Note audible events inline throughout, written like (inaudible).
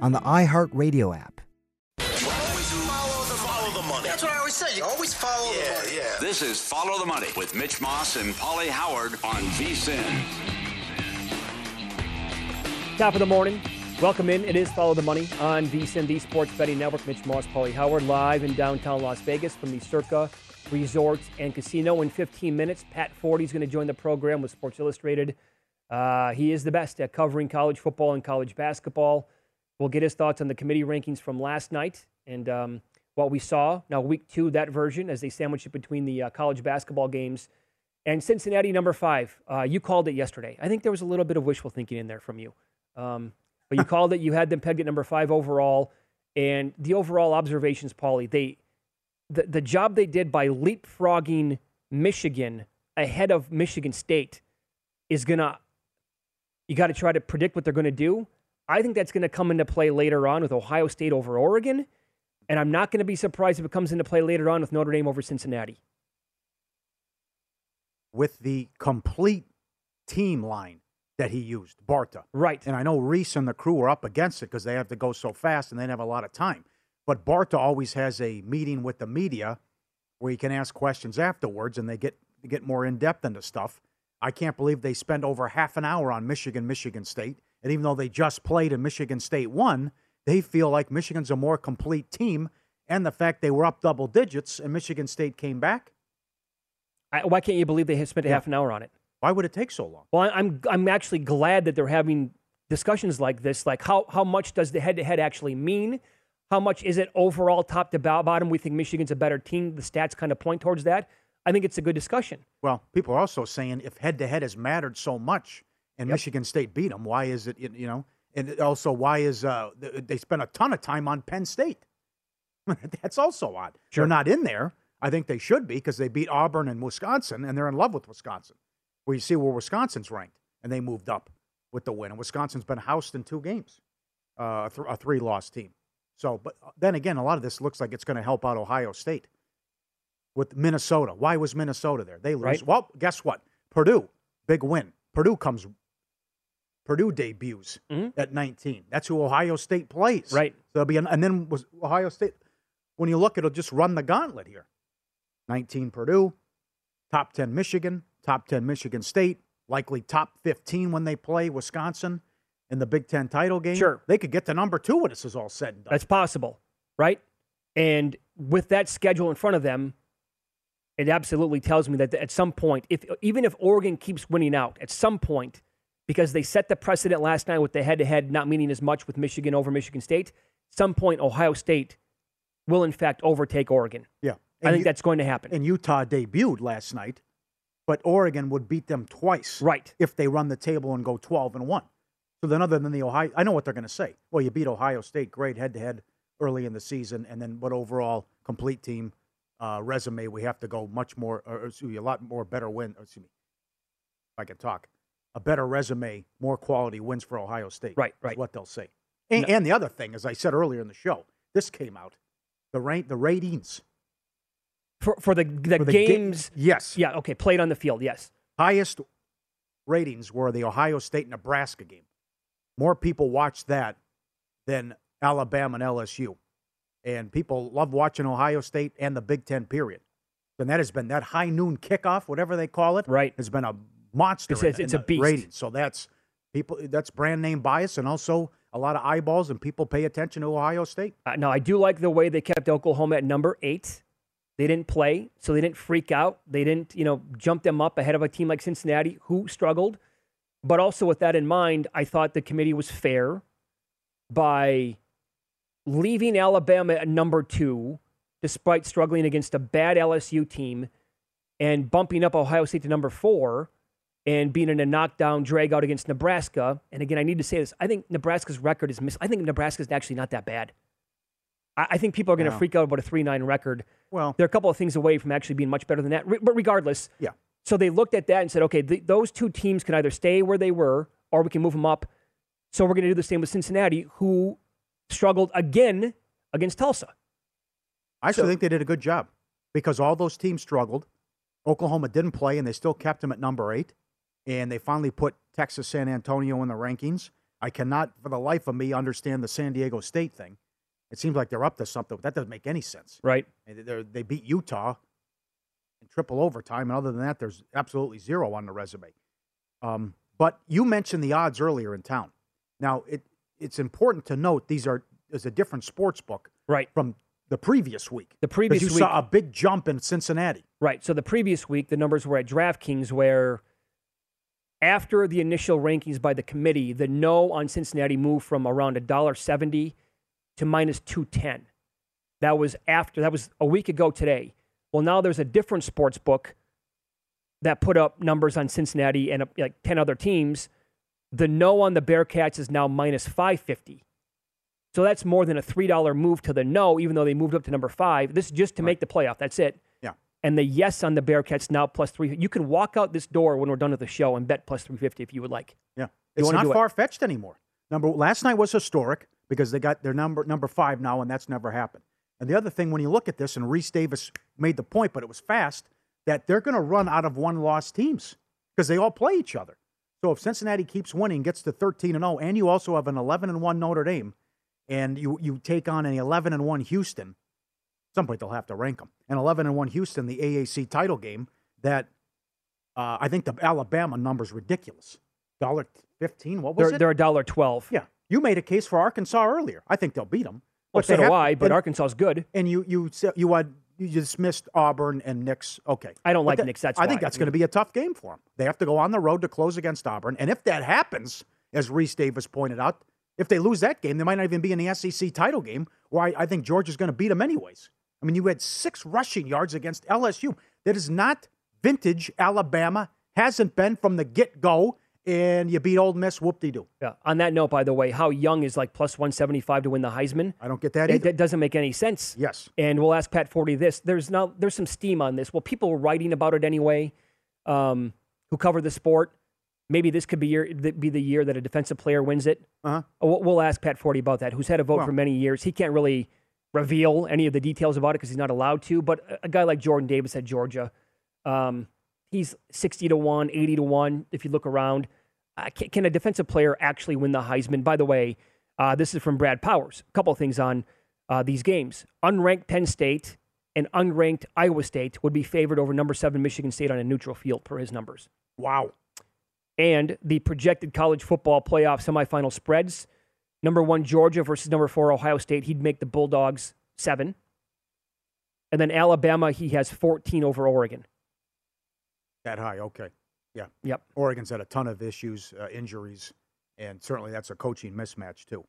on the iHeartRadio app. That's what I always say. You always follow the money. Yeah. This is Follow the Money with Mitch Moss and Paulie Howard on VSIN. Top of the morning. Welcome in. It is Follow the Money on VSIN, the Sports Betting Network. Mitch Moss, Paulie Howard, live in downtown Las Vegas from the Circa Resort and Casino. In 15 minutes, Pat Forde is going to join the program with Sports Illustrated. Uh, he is the best at covering college football and college basketball. We'll get his thoughts on the committee rankings from last night and um, what we saw. Now, week two, that version, as they sandwich it between the uh, college basketball games and Cincinnati, number five. Uh, you called it yesterday. I think there was a little bit of wishful thinking in there from you. Um, but you (laughs) called it. You had them pegged at number five overall. And the overall observations, Paulie, they the, the job they did by leapfrogging Michigan ahead of Michigan State is gonna you got to try to predict what they're going to do. I think that's going to come into play later on with Ohio State over Oregon. And I'm not going to be surprised if it comes into play later on with Notre Dame over Cincinnati. With the complete team line that he used, Barta. Right. And I know Rece and the crew were up against it because they have to go so fast and they don't have a lot of time. But Barta always has a meeting with the media where he can ask questions afterwards and they get get more in depth into stuff. I can't believe they spent over half an hour on Michigan, Michigan State. And even though they just played and Michigan State won, they feel like Michigan's a more complete team. And the fact they were up double digits and Michigan State came back. I, why can't you believe they have spent a Yeah. half an hour on it? Why would it take so long? Well, I'm I'm actually glad that they're having discussions like this. Like how how much does the head to head actually mean? How much is it overall top to bottom? We think Michigan's a better team. The stats kind of point towards that. I think it's a good discussion. Well, people are also saying if head to head has mattered so much and Michigan State beat them, why is it, you know, and also why is uh, they spent a ton of time on Penn State? (laughs) That's also odd. Sure. They're not in there. I think they should be because they beat Auburn and Wisconsin and they're in love with Wisconsin. Where you see where Wisconsin's ranked and they moved up with the win. And Wisconsin's been housed in two games, uh, a, a three loss team. So, but then again, a lot of this looks like it's going to help out Ohio State with Minnesota. Why was Minnesota there? They lose. Right. Well, guess what? Purdue, big win. Purdue comes. Purdue debuts at 19. That's who Ohio State plays. Mm-hmm. Right. So there'll be an, and then was Ohio State. When you look, it'll just run the gauntlet here. 19 Purdue, top 10 Michigan, top 10 Michigan State, likely top 15 when they play Wisconsin in the Big Ten title game. Sure. They could get to number two when this is all said and done. That's possible, right? And with that schedule in front of them, it absolutely tells me that at some point, if even if Oregon keeps winning out, at some point because they set the precedent last night with the head to head not meaning as much with Michigan over Michigan State. Some point, Ohio State will in fact overtake Oregon. Yeah. I think you- that's going to happen. And Utah debuted last night, but Oregon would beat them twice. Right. If they run the table and go 12 and 1. So then, other than the Ohio, I know what they're going to say. Well, you beat Ohio State, great head to head early in the season, and then what overall complete team uh, resume we have to go much more, or excuse me, a lot more better win. or Excuse me, if I can talk, a better resume, more quality wins for Ohio State. Right, is right. what they'll say. And, No. and the other thing, as I said earlier in the show, this came out, the rank, the ratings For, for the, the for the ga- games. yes, yeah, okay, played on the field, yes. highest ratings were the Ohio State Nebraska game. More people watched that than Alabama and LSU. And people love watching Ohio State and the Big Ten period. And that has been that high noon kickoff, whatever they call it, right? Has been a monster. It's- it's- a beast. ratings. So that's people. That's brand name bias, and also a lot of eyeballs, and people pay attention to Ohio State. Uh, now, I do like the way they kept Oklahoma at number eight. They didn't play, so they didn't freak out. They didn't, you know, jump them up ahead of a team like Cincinnati, who struggled. But also, with that in mind, I thought the committee was fair by leaving Alabama at number two, despite struggling against a bad LSU team, and bumping up Ohio State to number four and being in a knockdown drag out against Nebraska. And again, I need to say this. I think Nebraska's record is miss. I think Nebraska's actually not that bad. I, I think people are going to freak out about a 3 9 record. Well, They're a couple of things away from actually being much better than that. Re- but regardless, Yeah. So they looked at that and said, okay, th- those two teams can either stay where they were or we can move them up. So we're going to do the same with Cincinnati, who struggled again against Tulsa. I actually So- think they did a good job because all those teams struggled. Oklahoma didn't play, and they still kept them at number eight. And they finally put Texas San Antonio in the rankings. I cannot, for the life of me, understand the San Diego State thing. It seems like they're up to something. but That doesn't make any sense. Right. They're- They beat Utah in triple overtime, and other than that, there's absolutely zero on the resume. Um, but you mentioned the odds earlier in town. Now, it it's important to note these are is a different sports book right. from the previous week. The previous week. you week, saw a big jump in Cincinnati. Right. So the previous week, the numbers were at DraftKings, where after the initial rankings by the committee, the no on Cincinnati moved from around $1.70 to minus 210. That was after, that was a week ago today. Well, now there's a different sports book that put up numbers on Cincinnati and uh, like 10 other teams. The no on the Bearcats is now minus 550. So that's more than a $3 move to the no, even though they moved up to number five. This is just to make the playoff. That's it. And the yes on the Bearcats now plus three. You can walk out this door when we're done with the show and bet plus 350 if you would like. Yeah, You it's not far fetched anymore. Number last night was historic because they got their number number five now, and that's never happened. And the other thing, when you look at this, and Rece Davis made the point, but it was fast that they're going to run out of one loss teams because they all play each other. So if Cincinnati keeps winning, gets to 13 and 0, and you also have an 11 and 1 Notre Dame, and you you take on an 11 and 1 Houston, some point they'll have to rank them. And 11 and 1 Houston, the AAC title game, that uh, I think the Alabama number's ridiculous. Dollar fifteen. What was They're, it? they're a dollar twelve. Yeah, you made a case for Arkansas earlier. I think they'll beat them. Well, so they do have- I, but and- Arkansas is good. And you you said you had you dismissed Auburn and Knicks. Okay, I don't But like that- Knicks, that's I think that's going to be a tough game for them. They have to go on the road to close against Auburn, and if that happens, as Rece Davis pointed out, if they lose that game, they might not even be in the SEC title game. Where I, I think Georgia's going to beat them anyways. I mean, you had six rushing yards against LSU. That is not vintage Alabama. Hasn't been from the get go. And you beat Ole Miss. Whoop de doo. Yeah. On that note, by the way, how Young is like plus 175 to win the Heisman. I don't get that It, either. that doesn't make any sense. Yes. And we'll ask Pat Forde this. There's now there's some steam on this. Well, people were writing about it anyway, um, who cover the sport. Maybe this could be year be the year that a defensive player wins it. Uh-huh. We'll, we'll ask Pat Forde about that, who's had a vote Well- for many years. He can't really reveal any of the details about it because he's not allowed to. But a- guy like Jordan Davis at Georgia, um, he's 60 to 1, 80 to 1 if you look around. Uh, can, can a defensive player actually win the Heisman? By the way, uh, this is from Brad Powers. A couple of things on uh, these games. Unranked Penn State and unranked Iowa State would be favored over number seven Michigan State on a neutral field per his numbers. Wow. And the projected college football playoff semifinal spreads number one, Georgia versus number four, Ohio State. He'd make the Bulldogs seven. And then Alabama, he has 14 over Oregon. That high. Okay. Yeah. Yep. Oregon's had a ton of issues, uh, injuries, and certainly that's a coaching mismatch too.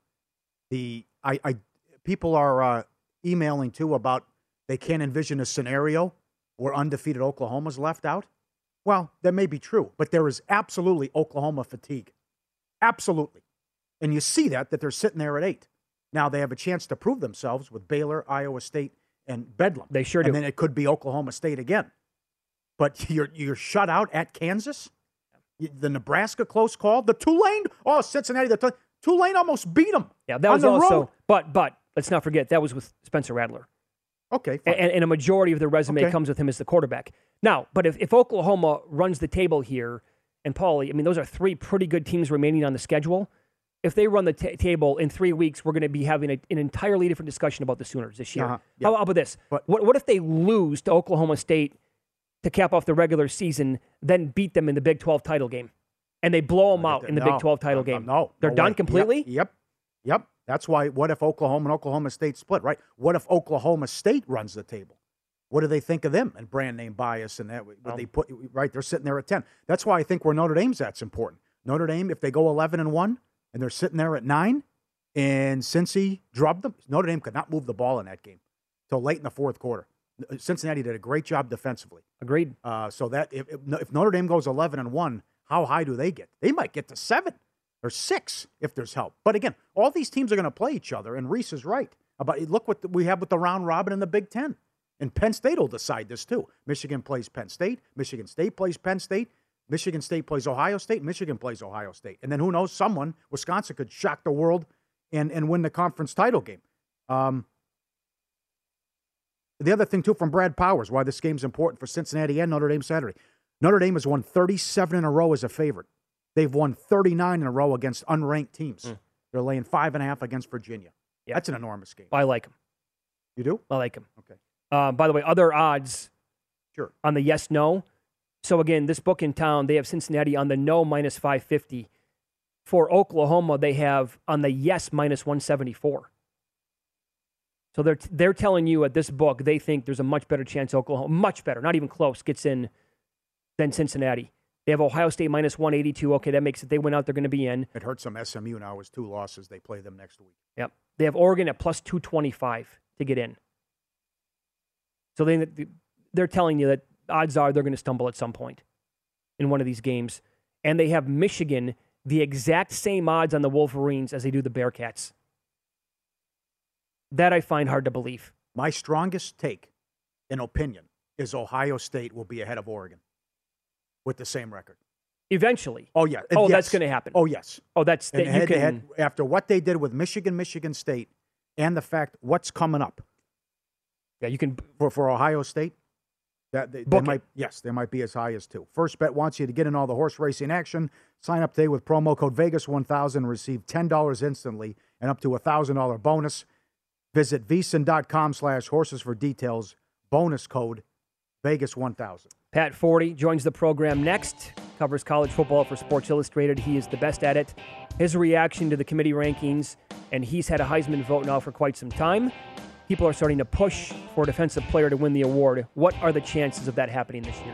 The I, I people are uh, emailing too about they can't envision a scenario where undefeated Oklahoma's left out. Well, that may be true, but there is absolutely Oklahoma fatigue. Absolutely. And you see that that they're sitting there at 8. Now they have a chance to prove themselves with Baylor, Iowa State, and Bedlam. They sure and do. then it could be Oklahoma State again. But (laughs) you're you're shut out at Kansas. The Nebraska close call. The Tulane. Oh, Cincinnati. The Tulane almost beat them. Yeah, that was also. road. But but let's not forget that was with Spencer Rattler. Okay, And, and a majority of their resume Okay. comes with him as the quarterback. Now, but if, if Oklahoma runs the table here, and Paulie, I mean, those are three pretty good teams remaining on the schedule. If they run the ta table in three weeks, we're going to be having a, an entirely different discussion about the Sooners this year. Uh-huh, how, how about this? what, what if they lose to Oklahoma State to cap off the regular season, then beat them in the Big 12 title game? And they blow them out in the No, Big 12 title no, game. No, They're no done way. Yep, completely? Yep, yep. That's why. What if Oklahoma and Oklahoma State split? Right. What if Oklahoma State runs the table? What do they think of them and brand name bias and that? What they put right? They're sitting there at ten. That's why I think where Notre Dame's at's important. Notre Dame, if they go eleven and one and they're sitting there at nine, and Cincy drubbed them, Notre Dame could not move the ball in that game till late in the fourth quarter. Cincinnati did a great job defensively. Agreed. Uh, so that if, if if Notre Dame goes eleven and one, how high do they get? They might get to seven or six if there's help. But again, all these teams are going to play each other, and Rece is right about. Look what we have with the round robin in the Big Ten, and Penn State will decide this too. Michigan plays Penn State. Michigan State plays Penn State. Michigan State plays Ohio State. Michigan plays Ohio State, and then who knows? Someone Wisconsin could shock the world and and win the conference title game. Um, the other thing, too, from Brad Powers, why this game's important for Cincinnati and Notre Dame Saturday. Notre Dame has won 37 in a row as a favorite. They've won 39 in a row against unranked teams. They're laying five and a half against Virginia. Yeah. That's an enormous game. I like them. You do? I like them. Okay. Uh, by the way, other odds Sure. on the yes no. So again, this book in town, they have Cincinnati on the no minus 550. For Oklahoma, they have on the yes minus 174. So they're they're telling you at this book they think there's a much better chance Oklahoma, much better, not even close, gets in than Cincinnati. They have Ohio State minus 182. Okay, that makes it. They went out, they're going to be in. It hurts some SMU now as two losses. They play them next week. Yep. They have Oregon at plus 225 to get in. So they, they're telling you that odds are they're going to stumble at some point in one of these games. And they have Michigan the exact same odds on the Wolverines as they do the Bearcats. That I find hard to believe. My strongest take in opinion is Ohio State will be ahead of Oregon with the same record. Eventually. Oh, yeah. Oh, Yes. that's going to happen. Oh, yes. Oh, that's And that you head can. head, after what they did with Michigan, Michigan State, and the fact what's coming up. Yeah, you can for for Ohio State. That they, they might yes, they might be as high as two. First bet wants you to get in all the horse racing action. Sign up today with promo code Vegas one thousand and receive ten dollars instantly and up to a thousand dollar bonus. Visit vsin.com slash horses for details. Bonus code Vegas one thousand. Pat Forde joins the program next. Covers college football for Sports Illustrated. He is the best at it. His reaction to the committee rankings, and he's had a Heisman vote now for quite some time. People are starting to push for a defensive player to win the award. What are the chances of that happening this year?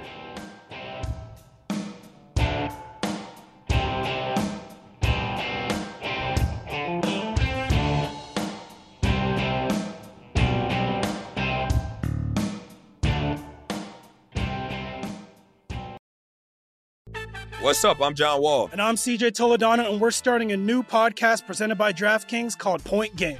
What's up? I'm John Wall. And I'm CJ Toledano, and we're starting a new podcast presented by DraftKings called Point Game.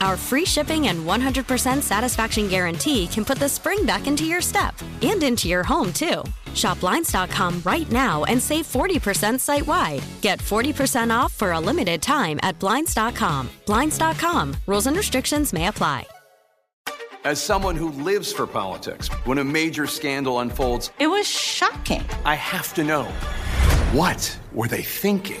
Our free shipping and 100% satisfaction guarantee can put the spring back into your step and into your home, too. Shop Blinds.com right now and save 40% site wide. Get 40% off for a limited time at Blinds.com. Blinds.com. Rules and restrictions may apply. As someone who lives for politics, when a major scandal unfolds, It was shocking. I have to know what were they thinking?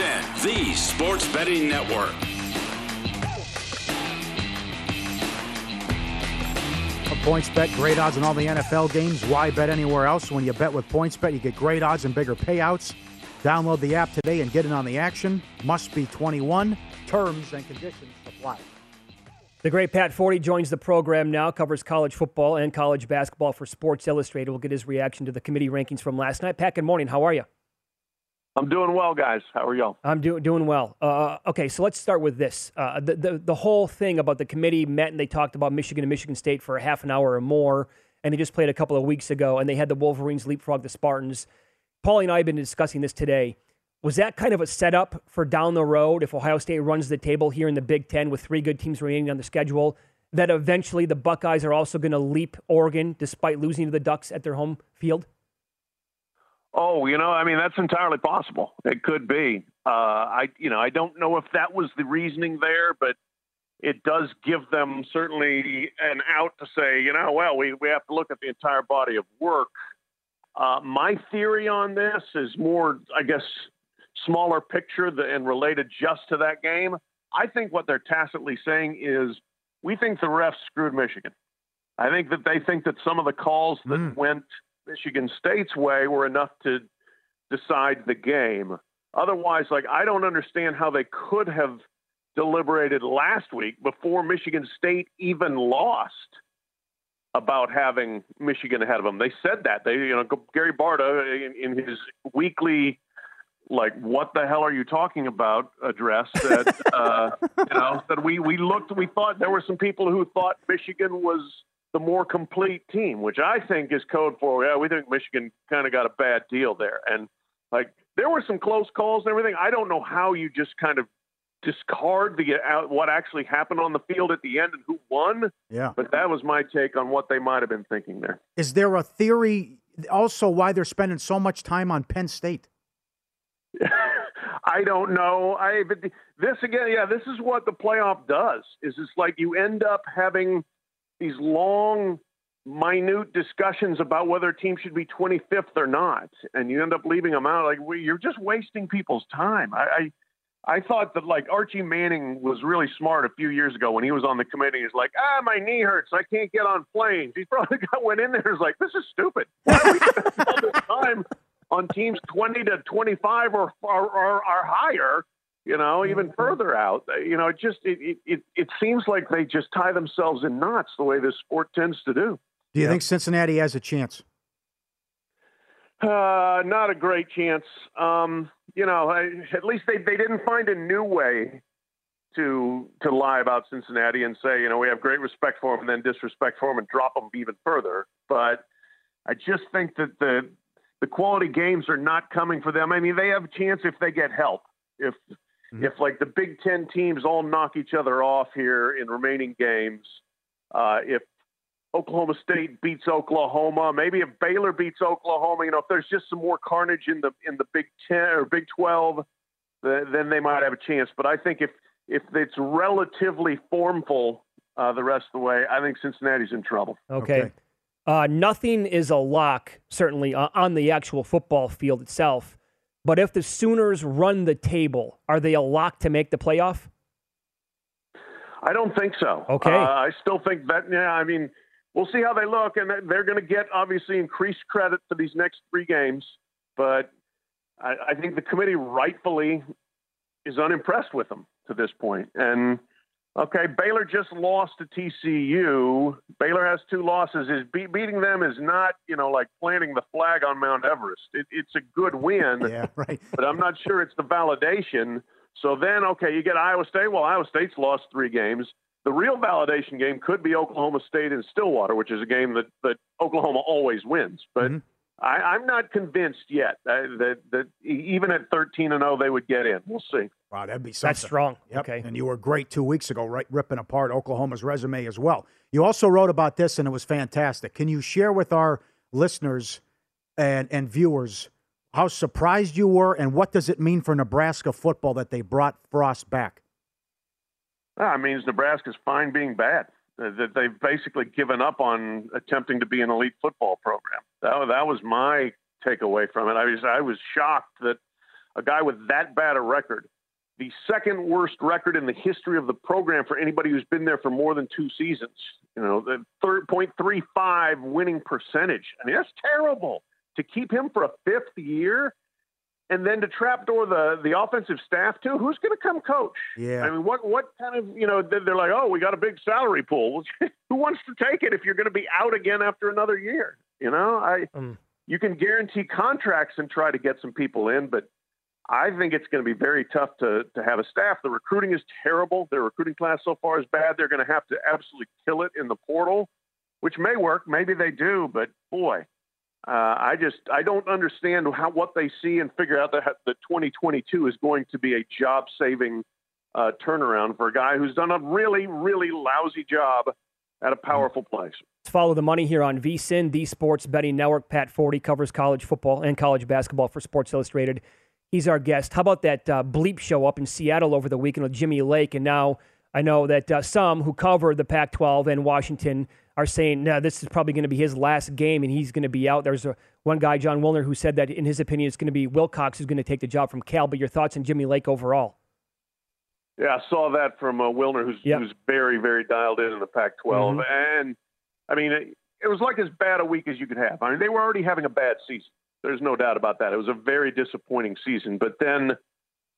On VSIN, the sports betting network. PointsBet, great odds on all the NFL games. Why bet anywhere else? When you bet with PointsBet, you get great odds and bigger payouts. Download the app today and get in on the action. Must be 21. Terms and conditions apply. The great Pat Forde joins the program now, covers college football and college basketball for Sports Illustrated. We'll get his reaction to the committee rankings from last night. Pat, good morning. How are you? I'm doing well, guys. How are y'all? I'm doing doing well. Uh, okay, so let's start with this. Uh, the, the the whole thing about the committee met and they talked about Michigan and Michigan State for a half an hour or more, and they just played a couple of weeks ago, and they had the Wolverines leapfrog the Spartans. Paulie and I have been discussing this today. Was that kind of a setup for down the road if Ohio State runs the table here in the Big Ten with three good teams remaining on the schedule? That eventually the Buckeyes are also going to leap Oregon despite losing to the Ducks at their home field? Oh, you know, I mean, that's entirely possible. It could be. Uh, I, you know, I don't know if that was the reasoning there, but it does give them certainly an out to say, you know, well, we, we have to look at the entire body of work. Uh, my theory on this is more, I guess, smaller picture and related just to that game. I think what they're tacitly saying is we think the refs screwed Michigan. I think that they think that some of the calls that went Michigan State's way were enough to decide the game. Otherwise, like I don't understand how they could have deliberated last week before Michigan State even lost about having Michigan ahead of them. They said that. They, you know, Gary Barta in, in his weekly like what the hell are you talking about address that (laughs) uh, you know that we we looked we thought there were some people who thought Michigan was the more complete team, which I think is code for yeah we think Michigan kind of got a bad deal there and like there were some close calls and everything. I don't know how you just kind of discard the uh, what actually happened on the field at the end and who won. Yeah. But that was my take on what they might have been thinking there. Is there a theory also why they're spending so much time on Penn State? (laughs) I don't know. I but this again, yeah, this is what the playoff does. Is it's like you end up having these long, minute discussions about whether a team should be 25th or not, and you end up leaving them out. Like we, you're just wasting people's time. I, I I thought that like Archie Manning was really smart a few years ago when he was on the committee. He's like, ah, my knee hurts. I can't get on planes. He (laughs) probably got went in there. was like, this is stupid. Why are we spending all this time on teams twenty to twenty five or, or, or, or higher? You know, even further out. You know, it just it, it it seems like they just tie themselves in knots the way this sport tends to do. Do you think Cincinnati has a chance? Uh, not a great chance. Um, you know, I, at least they, they didn't find a new way to to lie about Cincinnati and say, you know, we have great respect for them, and then disrespect for them and drop them even further. But I just think that the the quality games are not coming for them. I mean, they have a chance if they get help. If mm-hmm. if like the Big Ten teams all knock each other off here in remaining games, uh, if Oklahoma State beats Oklahoma. Maybe if Baylor beats Oklahoma, you know, if there's just some more carnage in the in the Big Ten or Big Twelve, then they might have a chance. But I think if if it's relatively formful uh, the rest of the way, I think Cincinnati's in trouble. Okay. okay. Uh, nothing is a lock, certainly uh, on the actual football field itself. But if the Sooners run the table, are they a lock to make the playoff? I don't think so. Okay. Uh, I still think that. Yeah, I mean we'll see how they look, and they're going to get obviously increased credit for these next three games. But I, I think the committee rightfully is unimpressed with them to this point. And okay, Baylor just lost to TCU. Baylor has two losses. Is be- beating them is not you know like planting the flag on Mount Everest. It, it's a good win. (laughs) Yeah, right. but I'm not sure it's the validation. So then, okay, you get Iowa State. Well, Iowa State's lost three games. The real validation game could be Oklahoma State and Stillwater, which is a game that, that Oklahoma always wins. But mm-hmm. I, am not convinced yet uh, that, that even at 13 and 0 they would get in. We'll see. Wow, that'd be something. That's strong. Yep. Okay. And you were great two weeks ago, right, ripping apart Oklahoma's resume as well. You also wrote about this, and it was fantastic. Can you share with our listeners and and viewers how surprised you were, and what does it mean for Nebraska football that they brought Frost back? That means Nebraska's fine being bad. That they've basically given up on attempting to be an elite football program. That, that was my takeaway from it. I was I was shocked that a guy with that bad a record, the second worst record in the history of the program for anybody who's been there for more than two seasons. You know, the third point three five winning percentage. I mean, that's terrible. To keep him for a fifth year, and then to trapdoor the the offensive staff too. Who's going to come coach? Yeah, I mean, what what kind of you know they're like, oh, we got a big salary pool. (laughs) Who wants to take it if you're going to be out again after another year? You know, I um, you can guarantee contracts and try to get some people in, but I think it's going to be very tough to to have a staff. The recruiting is terrible. Their recruiting class so far is bad. They're going to have to absolutely kill it in the portal, which may work. Maybe they do, but boy uh, I just I don't understand how what they see and figure out that that 2022 is going to be a job saving uh, turnaround for a guy who's done a really really lousy job at a powerful place. Let's Follow the money here on VSIN, the Sports Betting Network. Pat Forde covers college football and college basketball for Sports Illustrated. He's our guest. How about that uh, bleep show up in Seattle over the weekend with Jimmy Lake? And now I know that uh, some who cover the Pac 12 and Washington are saying, no, this is probably going to be his last game and he's going to be out. There's a, one guy, John Wilner, who said that in his opinion, it's going to be Wilcox who's going to take the job from Cal. But your thoughts on Jimmy Lake overall? Yeah, I saw that from uh, Wilner, who's, yep. who's very, very dialed in in the Pac 12. Mm-hmm. And, I mean, it, it was like as bad a week as you could have. I mean, they were already having a bad season. There's no doubt about that. It was a very disappointing season. But then,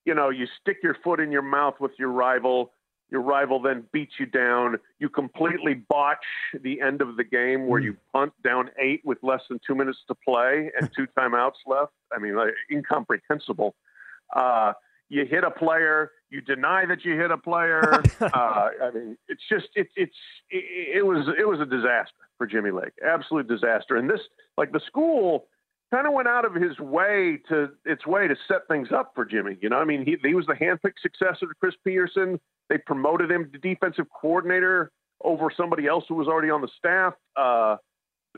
you know, you stick your foot in your mouth with your rival your rival then beats you down. You completely botch the end of the game where hmm. you punt down eight with less than two minutes to play and two (laughs) timeouts left. I mean, like, incomprehensible. Uh, you hit a player, you deny that you hit a player. (laughs) uh, I mean, it's just it, it's it, it was it was a disaster for Jimmy Lake, absolute disaster. And this, like the school, kind of went out of his way to its way to set things up for Jimmy. You know, I mean, he he was the handpicked successor to Chris Petersen. They promoted him to defensive coordinator over somebody else who was already on the staff uh,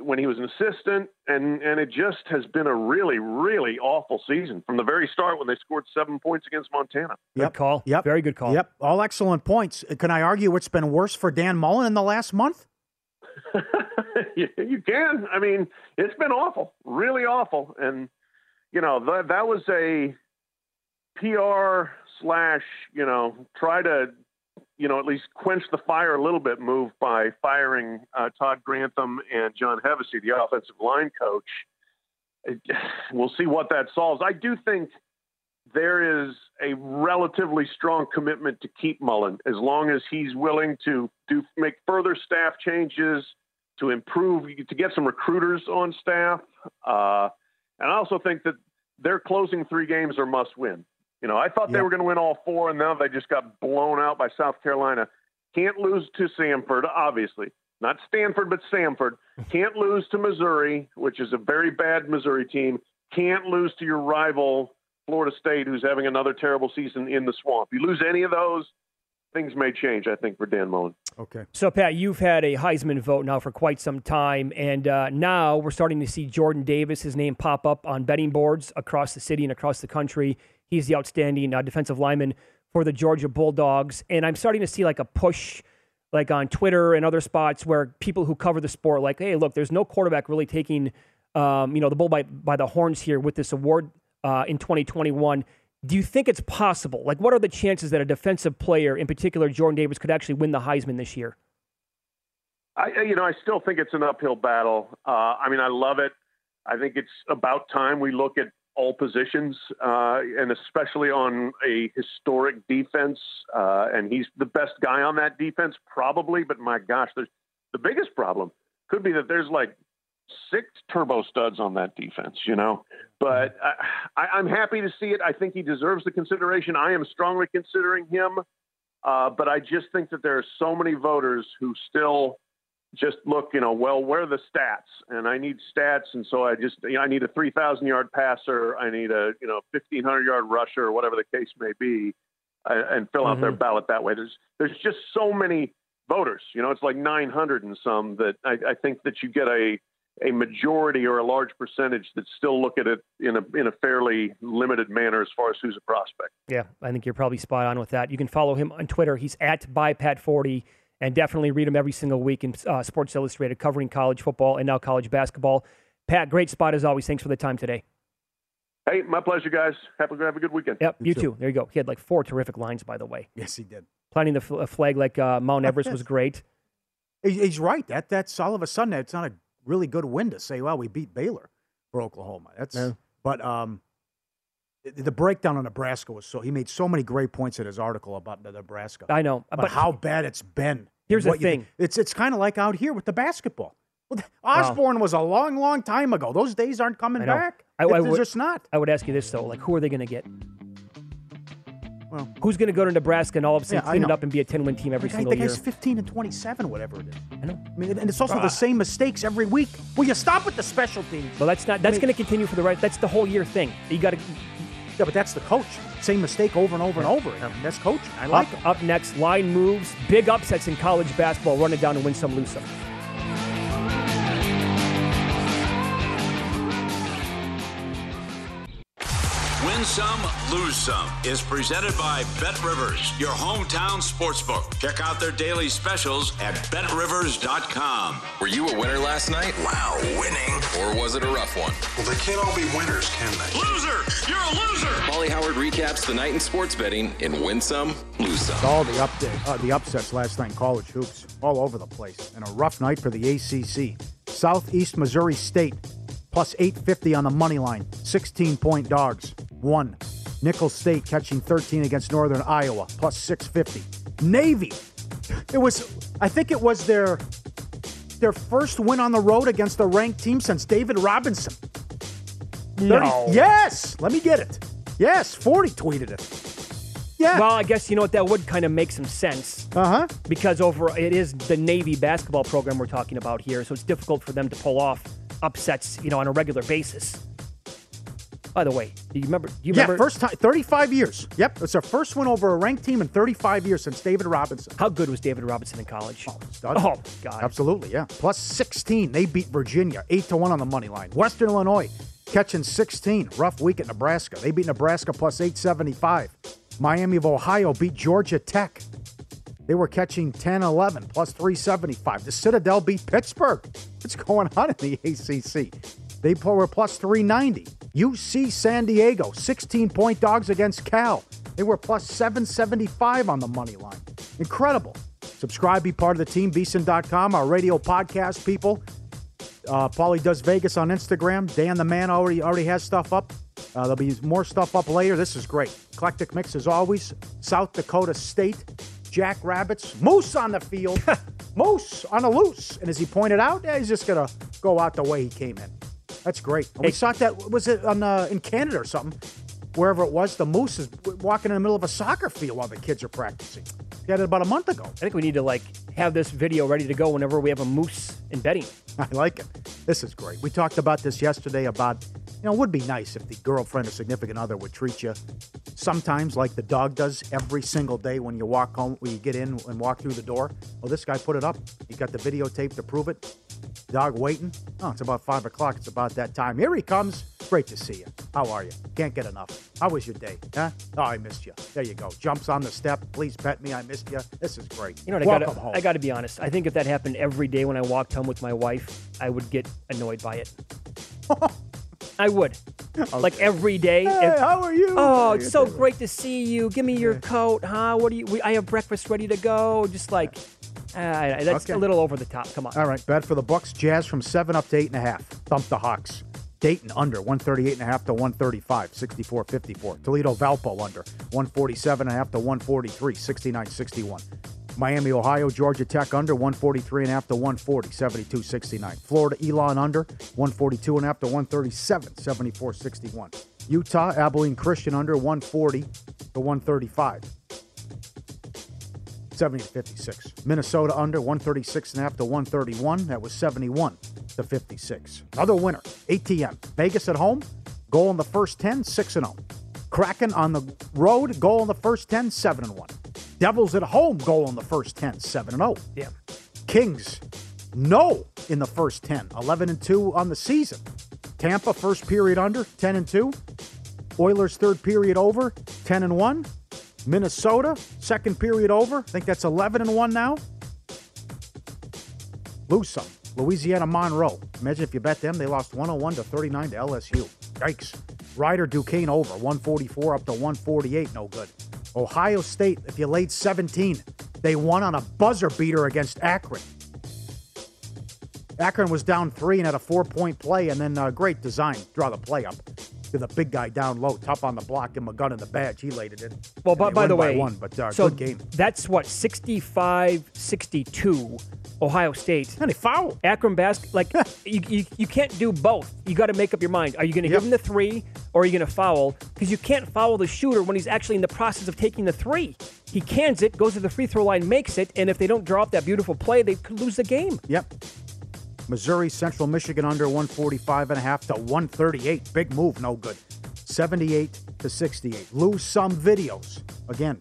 when he was an assistant, and and it just has been a really really awful season from the very start when they scored seven points against Montana. Yep. Good call. Yep. Very good call. Yep. All excellent points. Can I argue it's been worse for Dan Mullen in the last month? (laughs) you can. I mean, it's been awful, really awful, and you know that that was a PR slash, you know, try to, you know, at least quench the fire a little bit move by firing uh, Todd Grantham and John Hevesy, the offensive line coach. (sighs) We'll see what that solves. I do think there is a relatively strong commitment to keep Mullen as long as he's willing to do make further staff changes to improve to get some recruiters on staff. Uh, and I also think that their closing three games are must win. You know, I thought they were going to win all four, and now they just got blown out by South Carolina. Can't lose to Samford, obviously. Not Stanford, but Samford. (laughs) Can't lose to Missouri, which is a very bad Missouri team. Can't lose to your rival, Florida State, who's having another terrible season in the swamp. You lose any of those, things may change, I think, for Dan Mullen. Okay. So, Pat, you've had a Heisman vote now for quite some time, and uh, now we're starting to see Jordan Davis, his name pop up on betting boards across the city and across the country. He's the outstanding uh, defensive lineman for the Georgia Bulldogs, and I'm starting to see like a push, like on Twitter and other spots where people who cover the sport, like, hey, look, there's no quarterback really taking, um, you know, the bull by by the horns here with this award uh, in 2021. Do you think it's possible? Like, what are the chances that a defensive player, in particular Jordan Davis, could actually win the Heisman this year? I, you know, I still think it's an uphill battle. Uh, I mean, I love it. I think it's about time we look at all positions, uh, and especially on a historic defense. Uh, and he's the best guy on that defense, probably. But my gosh, there's the biggest problem could be that there's like six turbo studs on that defense, you know. But I, I'm happy to see it. I think he deserves the consideration. I am strongly considering him. Uh, but I just think that there are so many voters who still just look, you know, well, where are the stats? And I need stats, and so I just, you know, I need a 3,000 yard passer, I need a, you know, 1,500 yard rusher, or whatever the case may be, uh, and fill out Mm-hmm. their ballot that way. There's, there's just so many voters, you know, it's like 900 and some that I, I think that you get a, a majority or a large percentage that still look at it in a in a fairly limited manner as far as who's a prospect. Yeah, I think you're probably spot on with that. You can follow him on Twitter. He's at bypat40, and definitely read them every single week in uh, Sports Illustrated, covering college football and now college basketball. Pat, great spot as always. Thanks for the time today. Hey, my pleasure, guys. Have a have a good weekend. Yep, you, too. There you go. He had like four terrific lines, by the way. Yes, he did. Planting the fl- flag like uh, Mount Everest was (laughs) great. He's right. That that's all of a sudden it's not a really good win to say, well, we beat Baylor for Oklahoma. That's No. but um, the, the breakdown on Nebraska was so he made so many great points in his article about Nebraska. I know, but, how bad it's been. Here's the thing. it's it's kind of like out here with the basketball. Well, Osborne was a long, long time ago. Those days aren't coming I back. I, I They're would, just not. I would ask you this though: like, who are they going to get? Well, Who's going to go to Nebraska and all of a sudden Yeah, I clean it up and be a 10 win team every The guy- single the year? guy's 15 and 27, whatever it is. I know. I mean, and it's also Ah. the same mistakes every week. Will you stop with the special teams? Well, that's not. That's I mean- going to continue for the right. That's the whole year thing. You got to. Yeah, but that's the coach. Same mistake over and over and over. again. That's coaching. I like up, it. up next, line moves, big upsets in college basketball. Run it down and win some, lose some. Win some, lose some is presented by Bet Rivers, your hometown sportsbook. Check out their daily specials at betrivers.com. Were you a winner last night? Wow, winning. Or was it a rough one? Well, they can't all be winners, can they? Loser! You're a loser! Paulie Howard recaps the night in sports betting in Win Some, Lose Some. All the update, uh, the upsets last night in college hoops, all over the place, and a rough night for the ACC. Southeast Missouri State plus 850 on the money line, 16 point dogs. One. Nicholls State catching 13 against Northern Iowa plus 650. Navy. It was, I think it was their their first win on the road against a ranked team since David Robinson. 30 No. Yes. Let me get it. Yes. 40 tweeted it. Yeah. Well, I guess you know what that would kind of make some sense. Uh huh. Because over it is the Navy basketball program we're talking about here, so it's difficult for them to pull off upsets, you know, on a regular basis. By the way, do you remember? Do you yeah, remember first time, 35 years. Yep, it's their first win over a ranked team in 35 years since David Robinson. how good was David Robinson in college? Stud. Oh, oh God. Absolutely, yeah. Plus 16, they beat Virginia, 8 to 1 on the money line. Western Illinois catching 16, rough week at Nebraska. They beat Nebraska plus 875. Miami of Ohio beat Georgia Tech. They were catching 10 11 plus 375. The Citadel beat Pittsburgh. What's going on in the ACC? They were plus 390. UC San Diego, 16 point dogs against Cal. They were plus 775 on the money line. Incredible. Subscribe, be part of the team, VSIN.com, our radio podcast people. Uh, Paulie does Vegas on Instagram. Dan the man already already has stuff up. Uh, there'll be more stuff up later. This is great. Eclectic mix as always. South Dakota State, Jack Rabbits, Moose on the field, (laughs) Moose on a loose. And as he pointed out, yeah, he's just gonna go out the way he came in. That's great. And we saw that was it on uh, in Canada or something, wherever it was. The Moose is walking in the middle of a soccer field while the kids are practicing. He had it about a month ago. I think we need to like have this video ready to go whenever we have a moose in betting. (laughs) I like it. This is great. We talked about this yesterday about, you know, it would be nice if the girlfriend or significant other would treat you sometimes like the dog does every single day when you walk home, when you get in and walk through the door. Well, this guy put it up. He got the videotape to prove it. Dog waiting. Oh, it's about five o'clock. It's about that time. Here he comes. Great to see you. How are you? Can't get enough. How was your day? Huh? Oh, I missed you. There you go. Jumps on the step. Please pet me. I missed you. This is great. You know what? I gotta, home. I got to be honest. I think if that happened every day when I walked home with my wife, I would get annoyed by it. (laughs) I would. Like every day. Hey, if- how are you? Oh, How it's so great to see you. Give me your coat, huh? What do you? We, I have breakfast ready to go. Just like, uh, that's Okay. a little over the top. Come on. All right, bet for the Bucks. Jazz from seven up to eight and a half. Thump the Hawks. Dayton under 138 and a half to 135, 64-54. Toledo Valpo under 147 and a half to 143, 69-61. Miami, Ohio, Georgia Tech under 143 and a half to 140, 72-69. Florida Elon under 142 and a half to 137, 74-61. Utah Abilene Christian under 140 to 135. 70 to 56. Minnesota under 136 and a half to 131. That was 71 to 56. Another winner. ATM. Vegas at home. Goal in the first 10, 6 and 0. Kraken on the road. Goal in the first 10, 7 and 1. Devils at home. Goal in the first 10, 7 and 0. Yeah. Kings. No in the first 10. 11 and 2 on the season. Tampa first period under 10 and 2. Oilers third period over 10 and 1. Minnesota second period over. I think that's 11 and 1 now. Lose some. Louisiana Monroe. Imagine if you bet them, they lost 101 to 39 to LSU. Yikes. Rider Duquesne over 144 up to 148. No good. Ohio State, if you laid 17, they won on a buzzer beater against Akron. Akron was down three and had a four point play, and then uh, great design. Draw the play up. To the big guy down low, tough on the block, and him a gun in the badge. He laid it in. Well, And by, by the way, one, but uh, so good game. That's what 65 62 Ohio State. And they foul. Akron Basket. Like, (laughs) you, you, you can't do both. You got to make up your mind. Are you going to Yep. give him the three or are you going to foul? Because you can't foul the shooter when he's actually in the process of taking the three. He cans it, goes to the free throw line, makes it, and if they don't draw up that beautiful play, they could lose the game. Yep. Missouri, Central Michigan under 145 and a half to 138. Big move, no good. 78 to 68. Lose some videos. Again,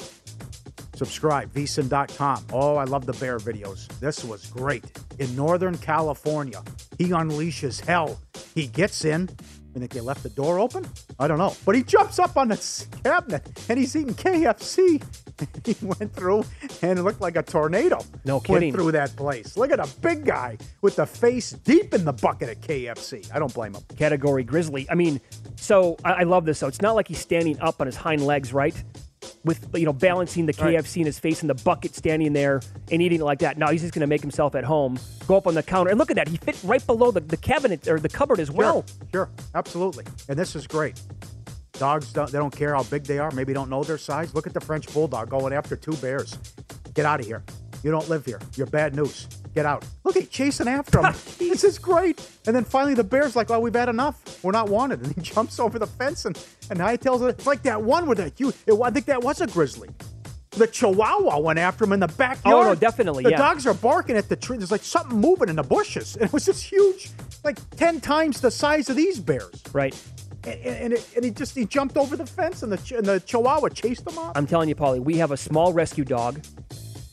subscribe, vsin.com. Oh, I love the bear videos. This was great. In Northern California, he unleashes hell. He gets in. I think they left the door open? I don't know. But he jumps up on the cabinet and he's eating KFC. (laughs) he went through and it looked like a tornado. No Went kidding. through that place. Look at a big guy with the face deep in the bucket at KFC. I don't blame him. Category Grizzly. I mean, so I, I love this. So it's not like he's standing up on his hind legs, right? With you know balancing the Right. KFC in his face in the bucket, standing there and eating it like that. Now he's just going to make himself at home. Go up on the counter and look at that. He fit right below the, the cabinet or the cupboard as well. Sure, sure, absolutely. And this is great. Dogs don't they don't care how big they are, maybe don't know their size. Look at the French bulldog going after two bears. Get out of here. You don't live here. You're bad news. Get out. Look at chasing after him. (laughs) this is great. And then finally the bear's like, "Oh, we've had enough. We're not wanted." And he (laughs) jumps over the fence and and hightails it. It's like that one with that huge. It, I think that was a grizzly. The Chihuahua went after him in the backyard. Oh, no, definitely, The yeah. dogs are barking at the tree. There's like something moving in the bushes. And (laughs) it was this huge, like ten times the size of these bears. Right. And, and, it, and he just he jumped over the fence, and the and the Chihuahua chased him off. I'm telling you, Paulie, we have a small rescue dog,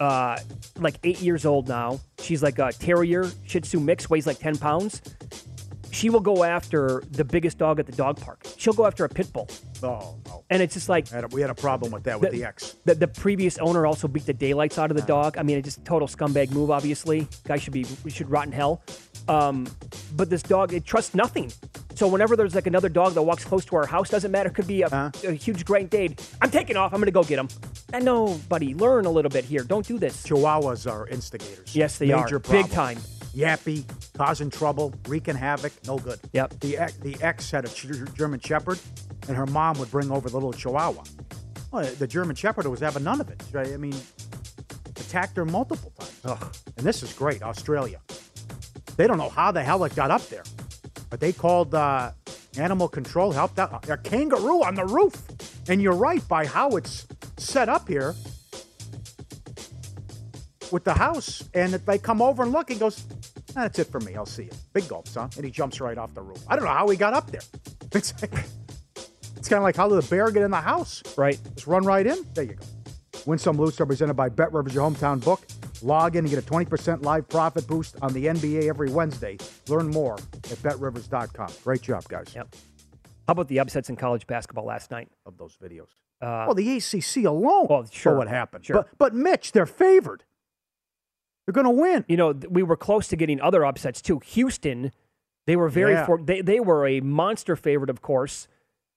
uh, like eight years old now. She's like a terrier Shih Tzu mix, weighs like 10 pounds. She will go after the biggest dog at the dog park. She'll go after a pit bull. Oh no! And it's just like Had a- we had a problem with that with the, ex. The, the previous owner also beat the daylights out of the dog. I mean, it's just total scumbag move. Obviously, guy should be we should rot in hell. Um, but this dog, it trusts nothing. So whenever there's like another dog that walks close to our house, doesn't matter, could be a, uh-huh. a huge Great Dane. I'm taking off. I'm going to go get him. And no, buddy, learn a little bit here. Don't do this. Chihuahuas are instigators. Yes, they Major are. problem. Big time. Yappy, causing trouble, wreaking havoc, no good. Yep. The ex, the ex had a ch- German Shepherd, and her mom would bring over the little Chihuahua. Well, the German Shepherd was having none of it. I mean, attacked her multiple times. And this is great, Australia. They don't know how the hell it got up there, but they called uh, animal control, helped out. A kangaroo on the roof. And you're right, by how it's set up here with the house, and if they come over and look, he goes, "Ah, That's it for me. I'll see you. Big gulps, huh? And he jumps right off the roof. I don't know how he got up there. (laughs) It's, like, it's kind of like how did the bear get in the house? Right. Just run right in. There you go. Win some loose represented by Bet Rivers, your hometown book. Log in and get a 20% live profit boost on the NBA every Wednesday. Learn more at betrivers.com. Great job, guys. Yep. How about the upsets in college basketball last night? Of those videos. Uh, well, the ACC alone well, sure. what happened. Sure. But, but Mitch, they're favored. They're going to win. You know, we were close to getting other upsets too. Houston, they were very Yeah. for, they they were a monster favorite, of course,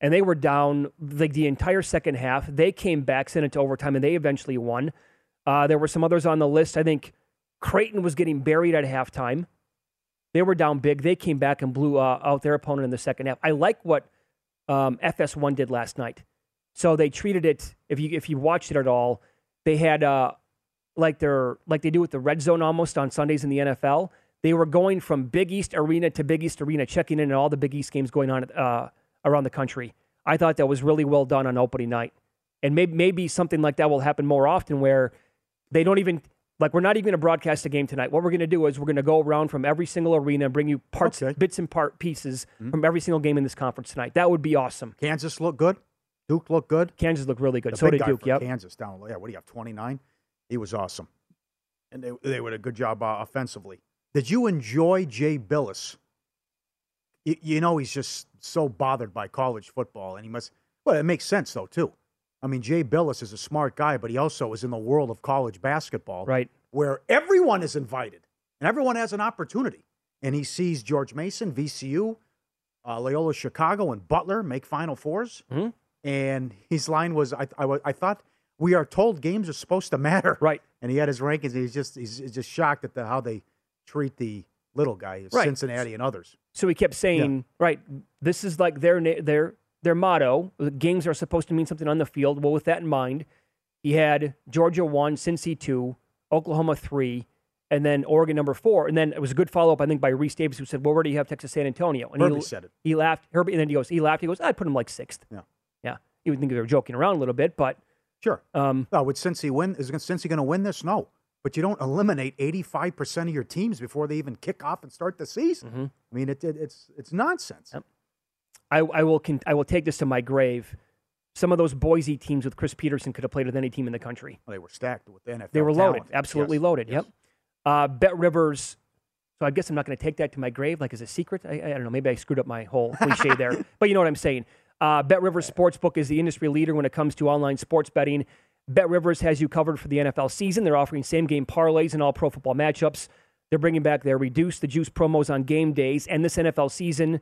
and they were down like the entire second half. They came back, sent it to overtime, and they eventually won. Uh, there were some others on the list. I think Creighton was getting buried at halftime. They were down big. They came back and blew uh, out their opponent in the second half. I like what um, FS1 did last night. So they treated it. If you if you watched it at all, they had uh, like they're like they do with the red zone almost on Sundays in the NFL. They were going from Big East Arena to Big East Arena, checking in on all the Big East games going on uh, around the country. I thought that was really well done on opening night, and maybe maybe something like that will happen more often, where they don't even like we're not even going to broadcast a game tonight. What we're going to do is we're going to go around from every single arena and bring you parts, bits and part pieces from every single game in this conference tonight. That would be awesome. Kansas looked good. Duke looked good. Kansas looked really good. The so did Duke. Yep. Kansas down. Yeah, what do you have? Twenty nine. He was awesome, and they they did a good job uh, offensively. Did you enjoy Jay Bilas? You, you know he's just so bothered by college football, and he must. Well, it makes sense though too. I mean, Jay Bilas is a smart guy, but he also is in the world of college basketball, right? Where everyone is invited and everyone has an opportunity. And he sees George Mason, VCU, uh, Loyola Chicago, and Butler make Final 4s Mm-hmm. And his line was, I, I, I thought we are told games are supposed to matter. Right. And he had his rankings. And he's just he's just shocked at the, how they treat the little guy, Right. Cincinnati and others. So he kept saying, right, this is like their their their motto. The games are supposed to mean something on the field. Well, with that in mind, he had Georgia one, Cincy two, Oklahoma three, and then Oregon number four. And then it was a good follow up, I think, by Rece Davis, who said, "Well, where do you have Texas San Antonio?" And Herbie he said it. He laughed. Herbie, and then he goes, he laughed. He goes, "I'd put him like sixth. Yeah. Yeah. You would think they were joking around a little bit, but Sure. Um, oh, would Cincy win? Is Cincy going to win this? No. But you don't eliminate 85% of your teams before they even kick off and start the season. Mm-hmm. I mean, it, it, it's it's nonsense. I, I will con- I will take this to my grave. Some of those Boise teams with Chris Petersen could have played with any team in the country. Well, they were stacked with the NFL. They were loaded, talent. absolutely Yes. loaded. Yep. Uh, Bet Rivers. So I guess I'm not going to take that to my grave, like as a secret. I, I don't know. Maybe I screwed up my whole (laughs) cliche there, but you know what I'm saying. Uh, Bet Rivers Sportsbook is the industry leader when it comes to online sports betting. Bet Rivers has you covered for the NFL season. They're offering same game parlays and all pro football matchups. They're bringing back their reduce the juice promos on game days and this NFL season.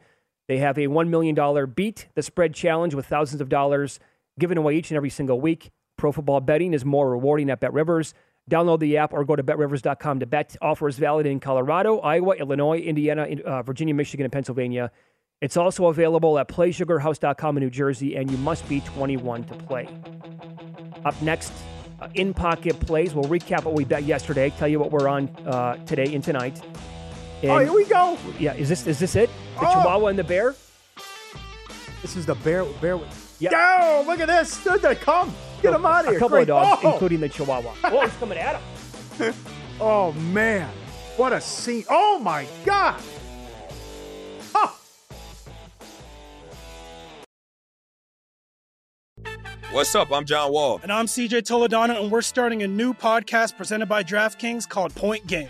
They have a $1 million beat the spread challenge with thousands of dollars given away each and every single week. Pro football betting is more rewarding at Bet Rivers. Download the app or go to betrivers.com to bet. Offers valid in Colorado, Iowa, Illinois, Indiana, uh, Virginia, Michigan, and Pennsylvania. It's also available at playsugarhouse.com in New Jersey, and you must be 21 to play. Up next, uh, in pocket plays. We'll recap what we bet yesterday. Tell you what we're on uh, today and tonight. Oh, here we go. Yeah, is this is this it? The Oh. Chihuahua and the bear. This is the bear. bear Yeah. Yo, look at this. Dude, they come. Get them out of here. A couple Great. of dogs, Oh! including the Chihuahua. (laughs) Oh, he's coming at him. (laughs) Oh, man. What a scene. Oh, my God. Oh. What's up? I'm John Wall. And I'm CJ Toledano, and we're starting a new podcast presented by DraftKings called Point Game.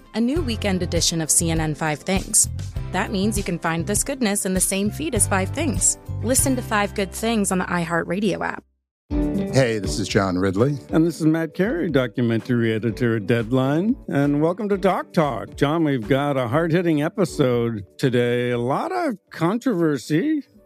A new weekend edition of CNN Five Things. That means you can find this goodness in the same feed as Five Things. Listen to Five Good Things on the iHeartRadio app. Hey, this is John Ridley. And this is Matt Carey, documentary editor at Deadline. And welcome to Doc Talk. John, we've got a hard hitting episode today. A lot of controversy.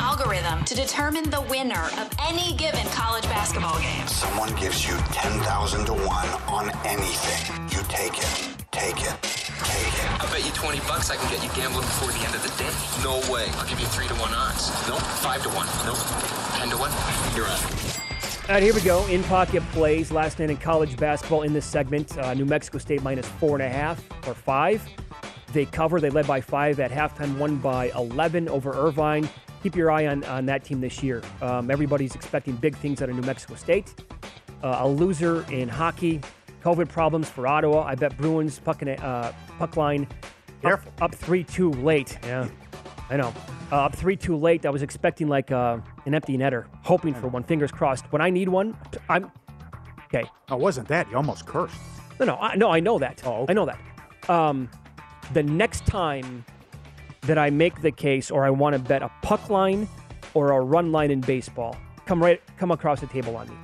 algorithm to determine the winner of any given college basketball game. Someone gives you 10,000 to 1 on anything. You take it. Take it. Take it. I bet you 20 bucks I can get you gambling before the end of the day. No way. I'll give you 3 to 1 odds. Nope. 5 to 1. Nope. 10 to 1. You're up. All right, here we go. In pocket plays. Last night in college basketball in this segment. Uh, New Mexico State minus four and a half or five. They cover. They led by five at halftime, won by 11 over Irvine. Keep your eye on, on that team this year. Um, everybody's expecting big things out of New Mexico State. Uh, a loser in hockey. COVID problems for Ottawa. I bet Bruins puck, in, uh, puck line up, up 3 2 late. Yeah, I know. Uh, up 3 2 late. I was expecting like uh, an empty netter, hoping for one. Fingers crossed. When I need one, I'm. Okay. Oh, wasn't that? You almost cursed. No, no, I, no. I know that. I know that. Um, the next time that I make the case, or I want to bet a puck line or a run line in baseball, come right, come across the table on me,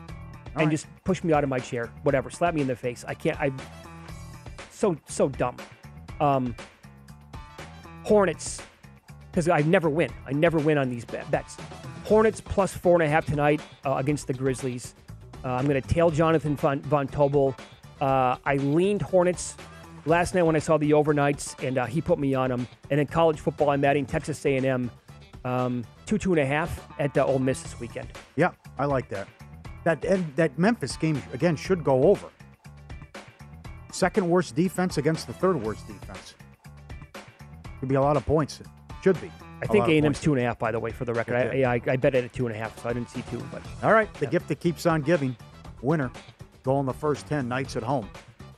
and just push me out of my chair. Whatever, slap me in the face. I can't. I. So so dumb. Um, Hornets, because I never win. I never win on these bets. Hornets plus four and a half tonight uh, against the Grizzlies. Uh, I'm going to tail Jonathan Von, Von Tobel. Uh, I leaned Hornets last night when I saw the overnights, and uh, he put me on them. And in college football, I'm adding Texas A&M um, two two and a half at uh, Ole Miss this weekend. Yeah, I like that. That and that Memphis game again should go over. Second worst defense against the third worst defense. Could be a lot of points. Should be. I think A&M's points. two and a half, by the way, for the record. I, Okay. I, I bet it at two and a half, so I didn't see two. But All right, the gift that keeps on giving. Winner, going the first ten Knights at home.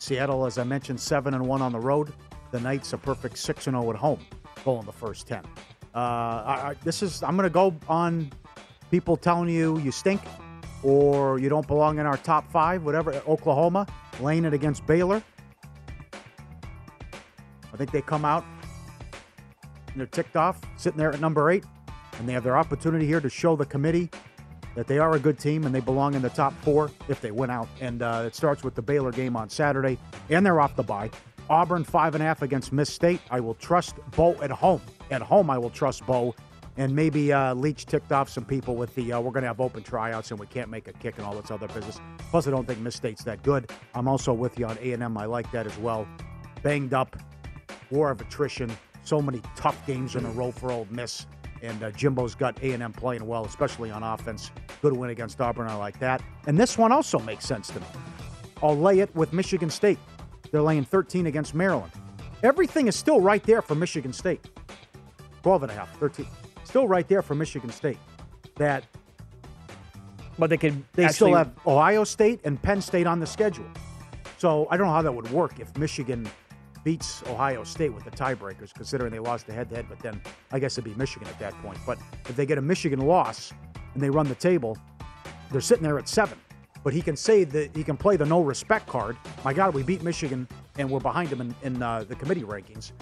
Seattle, as I mentioned, seven and one on the road. The Knights a perfect six and zero at home, going the first ten. Uh, I, I, this is I'm going to go on people telling you you stink or you don't belong in our top five, whatever. Oklahoma laying it against Baylor. I think they come out and they're ticked off, sitting there at number eight, and they have their opportunity here to show the committee that they are a good team and they belong in the top four if they win out. And uh, it starts with the Baylor game on Saturday, and they're off the bye. Auburn five and a half against Miss State. I will trust Bo at home. At home, I will trust Bo. And maybe uh, Leach ticked off some people with the uh, we're going to have open tryouts and we can't make a kick and all this other business. Plus, I don't think Miss State's that good. I'm also with you on A and. I like that as well. Banged up, war of attrition. So many tough games in a row for Ole Miss. And uh, Jimbo's got A and M playing well, especially on offense. Good win against Auburn. I like that. And this one also makes sense to me. I'll lay it with Michigan State. They're laying 13 against Maryland. Everything is still right there for Michigan State. 12 and a half, 13. Still right there for Michigan State. That But they could they actually, still have Ohio State and Penn State on the schedule. So I don't know how that would work if Michigan beats Ohio State with the tiebreakers, considering they lost the head-to-head. But then I guess it'd be Michigan at that point. But if they get a Michigan loss and they run the table, they're sitting there at seven. But he can say that he can play the no respect card. My God, we beat Michigan and we're behind them in, in uh, the committee rankings.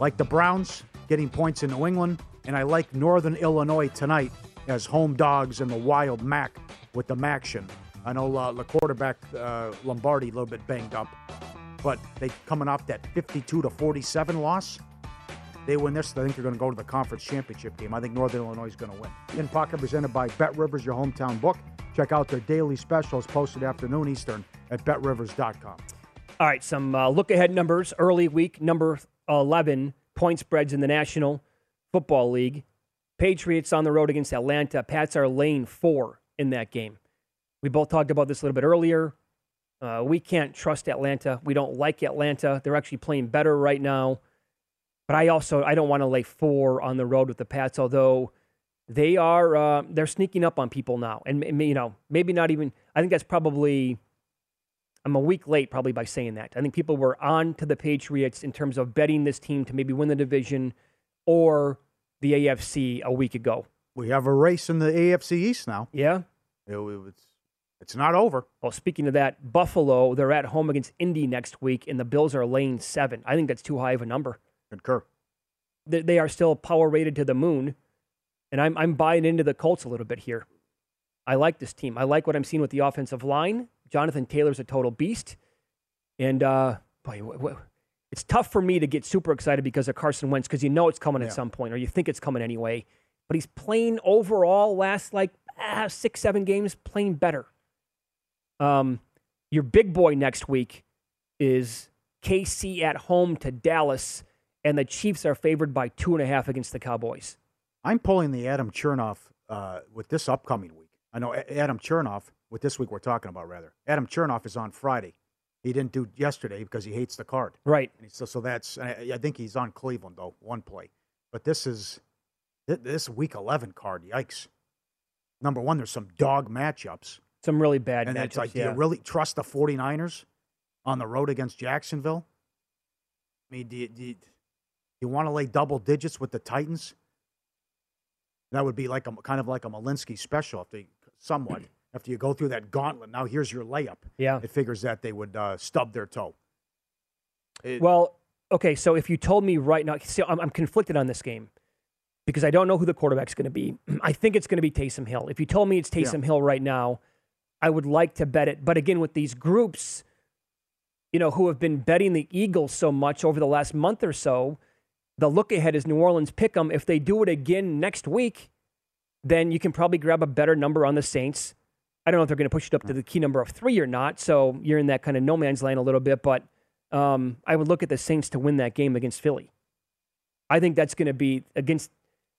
Like the Browns getting points in New England, and I like Northern Illinois tonight as home dogs in the Wild Mac with the Maction. I know uh, the quarterback uh, Lombardi a little bit banged up, but they coming off that 52 to 47 loss. They win this, I think they're going to go to the conference championship game. I think Northern Illinois is going to win. In Pocket presented by Bet Rivers, your hometown book. Check out their daily specials posted afternoon Eastern at betrivers.com. All right, some uh, look ahead numbers. Early week, number 11, point spreads in the National Football League. Patriots on the road against Atlanta. Pats are laying four in that game. We both talked about this a little bit earlier. Uh, we can't trust Atlanta. We don't like Atlanta. They're actually playing better right now. But I also I don't want to lay four on the road with the Pats, although they are uh, they're sneaking up on people now, and you know maybe not even. I think that's probably I'm a week late probably by saying that. I think people were on to the Patriots in terms of betting this team to maybe win the division or the AFC a week ago. We have a race in the AFC East now. Yeah. It, it's, it's not over. Well, speaking of that, Buffalo, they're at home against Indy next week, and the Bills are laying seven. I think that's too high of a number. Concur. They, they are still power rated to the moon, and I'm, I'm buying into the Colts a little bit here. I like this team. I like what I'm seeing with the offensive line. Jonathan Taylor's a total beast. And uh, boy, w- w- it's tough for me to get super excited because of Carson Wentz because you know it's coming Yeah. at some point or you think it's coming anyway. But he's playing overall last like ah, six, seven games, playing better. Um, your big boy next week is KC at home to Dallas, and the Chiefs are favored by two and a half against the Cowboys. I'm pulling the Adam Chernoff uh, with this upcoming week. I know Adam Chernoff, with this week we're talking about, rather. Adam Chernoff is on Friday. He didn't do yesterday because he hates the card. Right. And so, so that's, I, I think he's on Cleveland, though, one play. But this is, this week 11 card, yikes. Number one, there's some dog matchups. Some really bad And matchups. it's like, yeah. do you really trust the 49ers on the road against Jacksonville? I mean, do you, do you, you want to lay double digits with the Titans? That would be like a kind of like a Malinsky special, if they somewhat. (clears throat) After you go through that gauntlet, now here's your layup. Yeah. It figures that they would uh, stub their toe. It- Well, okay, so if you told me right now, see, I'm, I'm conflicted on this game because I don't know who the quarterback's going to be. (clears throat) I think it's going to be Taysom Hill. If you told me it's Yeah. Taysom Hill right now, I would like to bet it. But again, with these groups, you know, who have been betting the Eagles so much over the last month or so, the look ahead is New Orleans pick 'em. If they do it again next week, then you can probably grab a better number on the Saints. I don't know if they're going to push it up to the key number of three or not. So you're in that kind of no man's land a little bit. But um, I would look at the Saints to win that game against Philly. I think that's going to be against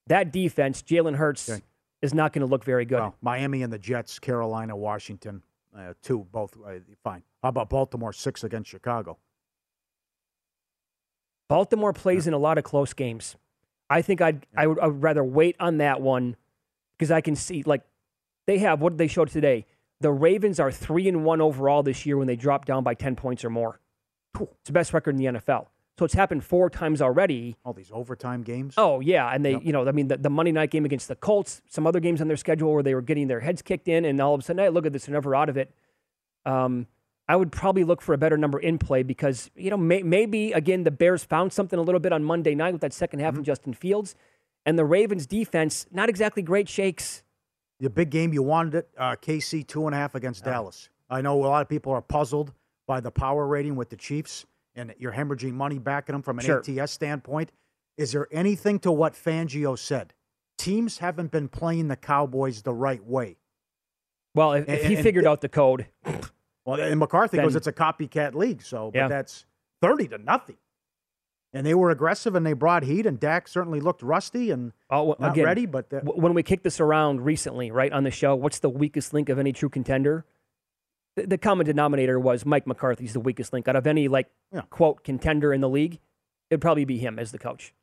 that defense. Jalen Hurts Okay. Is not going to look very good. well, Miami and the Jets, Carolina, Washington, uh, two, both uh, fine. How about Baltimore, six against Chicago? Baltimore plays in a lot of close games. I think I'd I would, I would rather wait on that one because I can see like they have what did they showed today. The Ravens are three and one overall this year when they drop down by ten points or more. It's the best record in the NFL. So it's happened four times already. All these overtime games. Oh yeah, and they, you know, I mean, the, the Monday night game against the Colts, some other games on their schedule where they were getting their heads kicked in, and all of a sudden, hey, look at this, they're never out of it. Um, I would probably look for a better number in play because you know may, maybe again the Bears found something a little bit on Monday night with that second half of Justin Fields, and the Ravens defense not exactly great shakes. The big game you wanted it, uh, KC two and a half against Dallas. I know a lot of people are puzzled by the power rating with the Chiefs, and you're hemorrhaging money back at them from an Sure. ATS standpoint. Is there anything to what Fangio said teams haven't been playing the Cowboys the right way. Well, if, if he and- figured out the code, Well, and McCarthy goes, it's a copycat league. So, but Yeah. that's 30 to nothing. And they were aggressive and they brought heat, and Dak certainly looked rusty and oh, not again, ready. But the, when we kicked this around recently, right on the show, what's the weakest link of any true contender? The, the common denominator was Mike McCarthy's the weakest link out of any like Yeah. quote contender in the league. It'd probably be him as the coach.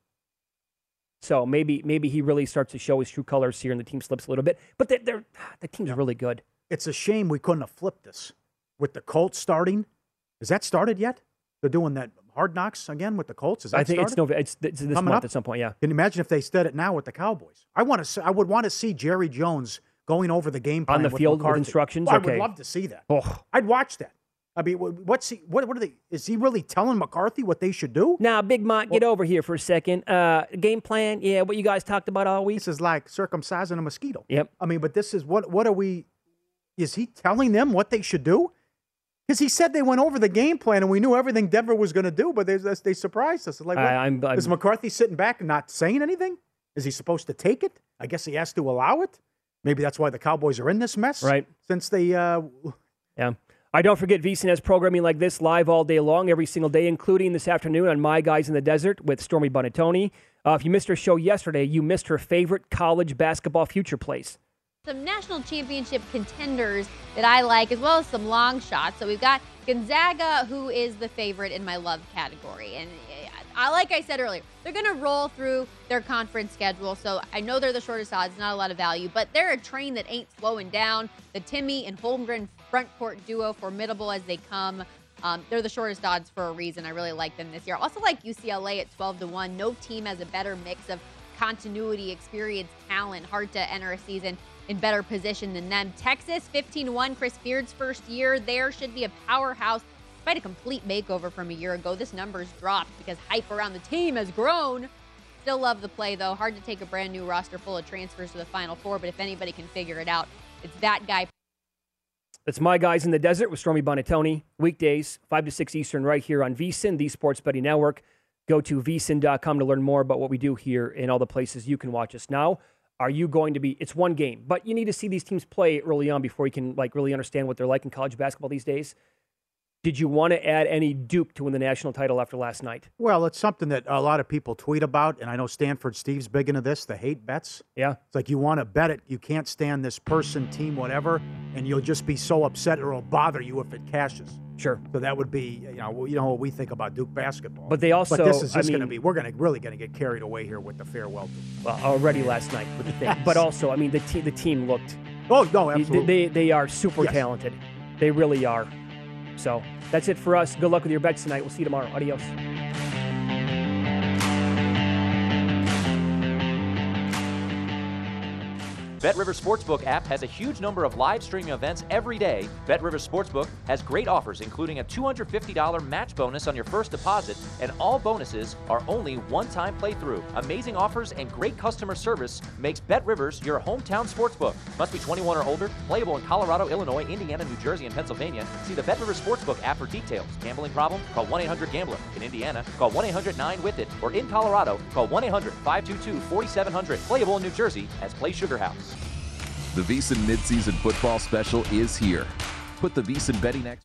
So maybe maybe he really starts to show his true colors here, and the team slips a little bit. But they're, they're (sighs) the team's really good. it's a shame we couldn't have flipped this with the Colts starting. Is that started yet? They're doing that hard knocks again with the Colts. Is that I think it's started? Nov- it's, it's this Coming month up? at some point. Yeah. Can you imagine if they did it now with the Cowboys? I want to. I would want to see Jerry Jones going over the game plan On the field with instructions? Oh, I would love to see that. Oh. I'd watch that. I mean, what's he? What, what are they? Is he really telling McCarthy what they should do? Now, Big Mike, get over here for a second. Uh, game plan, yeah, what you guys talked about all week. This is like circumcising a mosquito. Yep. I mean, but this is what? What are we? Is he telling them what they should do? Because he said they went over the game plan and we knew everything Denver was going to do, but they, they surprised us. Like, what? I- I'm- I'm- is McCarthy sitting back and not saying anything? Is he supposed to take it? I guess he has to allow it. Maybe that's why the Cowboys are in this mess, Right. Since they, uh, Yeah. I don't forget VSiN has programming like this live all day long, every single day, including this afternoon on My Guys in the Desert with Stormy Buonantony. Uh, if you missed her show yesterday, you missed her favorite college basketball future place. some national championship contenders that I like, as well as some long shots. So we've got Gonzaga, who is the favorite in my love category. And uh, I, like I said earlier, they're going to roll through their conference schedule. So I know they're the shortest odds, not a lot of value, but they're a train that ain't slowing down. The Timme and Holmgren front court duo, formidable as they come. Um, they're the shortest odds for a reason. I really like them this year. Also like UCLA at 12 to 1. No team has a better mix of continuity, experience, talent. Hard to enter a season in better position than them. Texas 15 1. Chris Beard's first year there should be a powerhouse. Despite a complete makeover from a year ago, this number's dropped because hype around the team has grown. Still love the play though. Hard to take a brand new roster full of transfers to the Final Four, but if anybody can figure it out, it's that guy. That's My Guys in the Desert with Stormy Buonantony. Weekdays, 5 to 6 Eastern, right here on VSIN, the Sports Betting Network. Go to vsin.com to learn more about what we do here in all the places you can watch us now. Are you going to be? It's one game, but you need to see these teams play early on before you can like really understand what they're like in college basketball these days. Did you want to add any Duke to win the national title after last night? well, it's something that a lot of people tweet about, and I know Stanford Steve's big into this, the hate bets. Yeah. It's like you want to bet it, you can't stand this person, team, whatever, and you'll just be so upset it'll bother you if it cashes. Sure. So that would be, you know, you know what we think about Duke basketball. But they also- but this is just going to be, we're going to really going to get carried away here with the farewell. Well, already last night with the thing, Yes. but also, I mean, the team the team looked. Oh no, they- absolutely. They they are super Yes. talented. They really are. So that's it for us. Good luck with your bets tonight. We'll see you tomorrow. Adios. BetRivers Sportsbook app has a huge number of live streaming events every day. BetRivers Sportsbook has great offers, including a $250 match bonus on your first deposit, and all bonuses are only one-time playthrough. Amazing offers and great customer service makes BetRivers your hometown sportsbook. Must be 21 or older. Playable in Colorado, Illinois, Indiana, New Jersey, and Pennsylvania. See the BetRivers Sportsbook app for details. Gambling problem? Call 1-800-GAMBLER. In Indiana, call 1-800-9-WITH-IT. Or in Colorado, call 1-800-522-4700. Playable in New Jersey as Play Sugar House. The VSiN midseason football special is here. Put the VSiN betting X.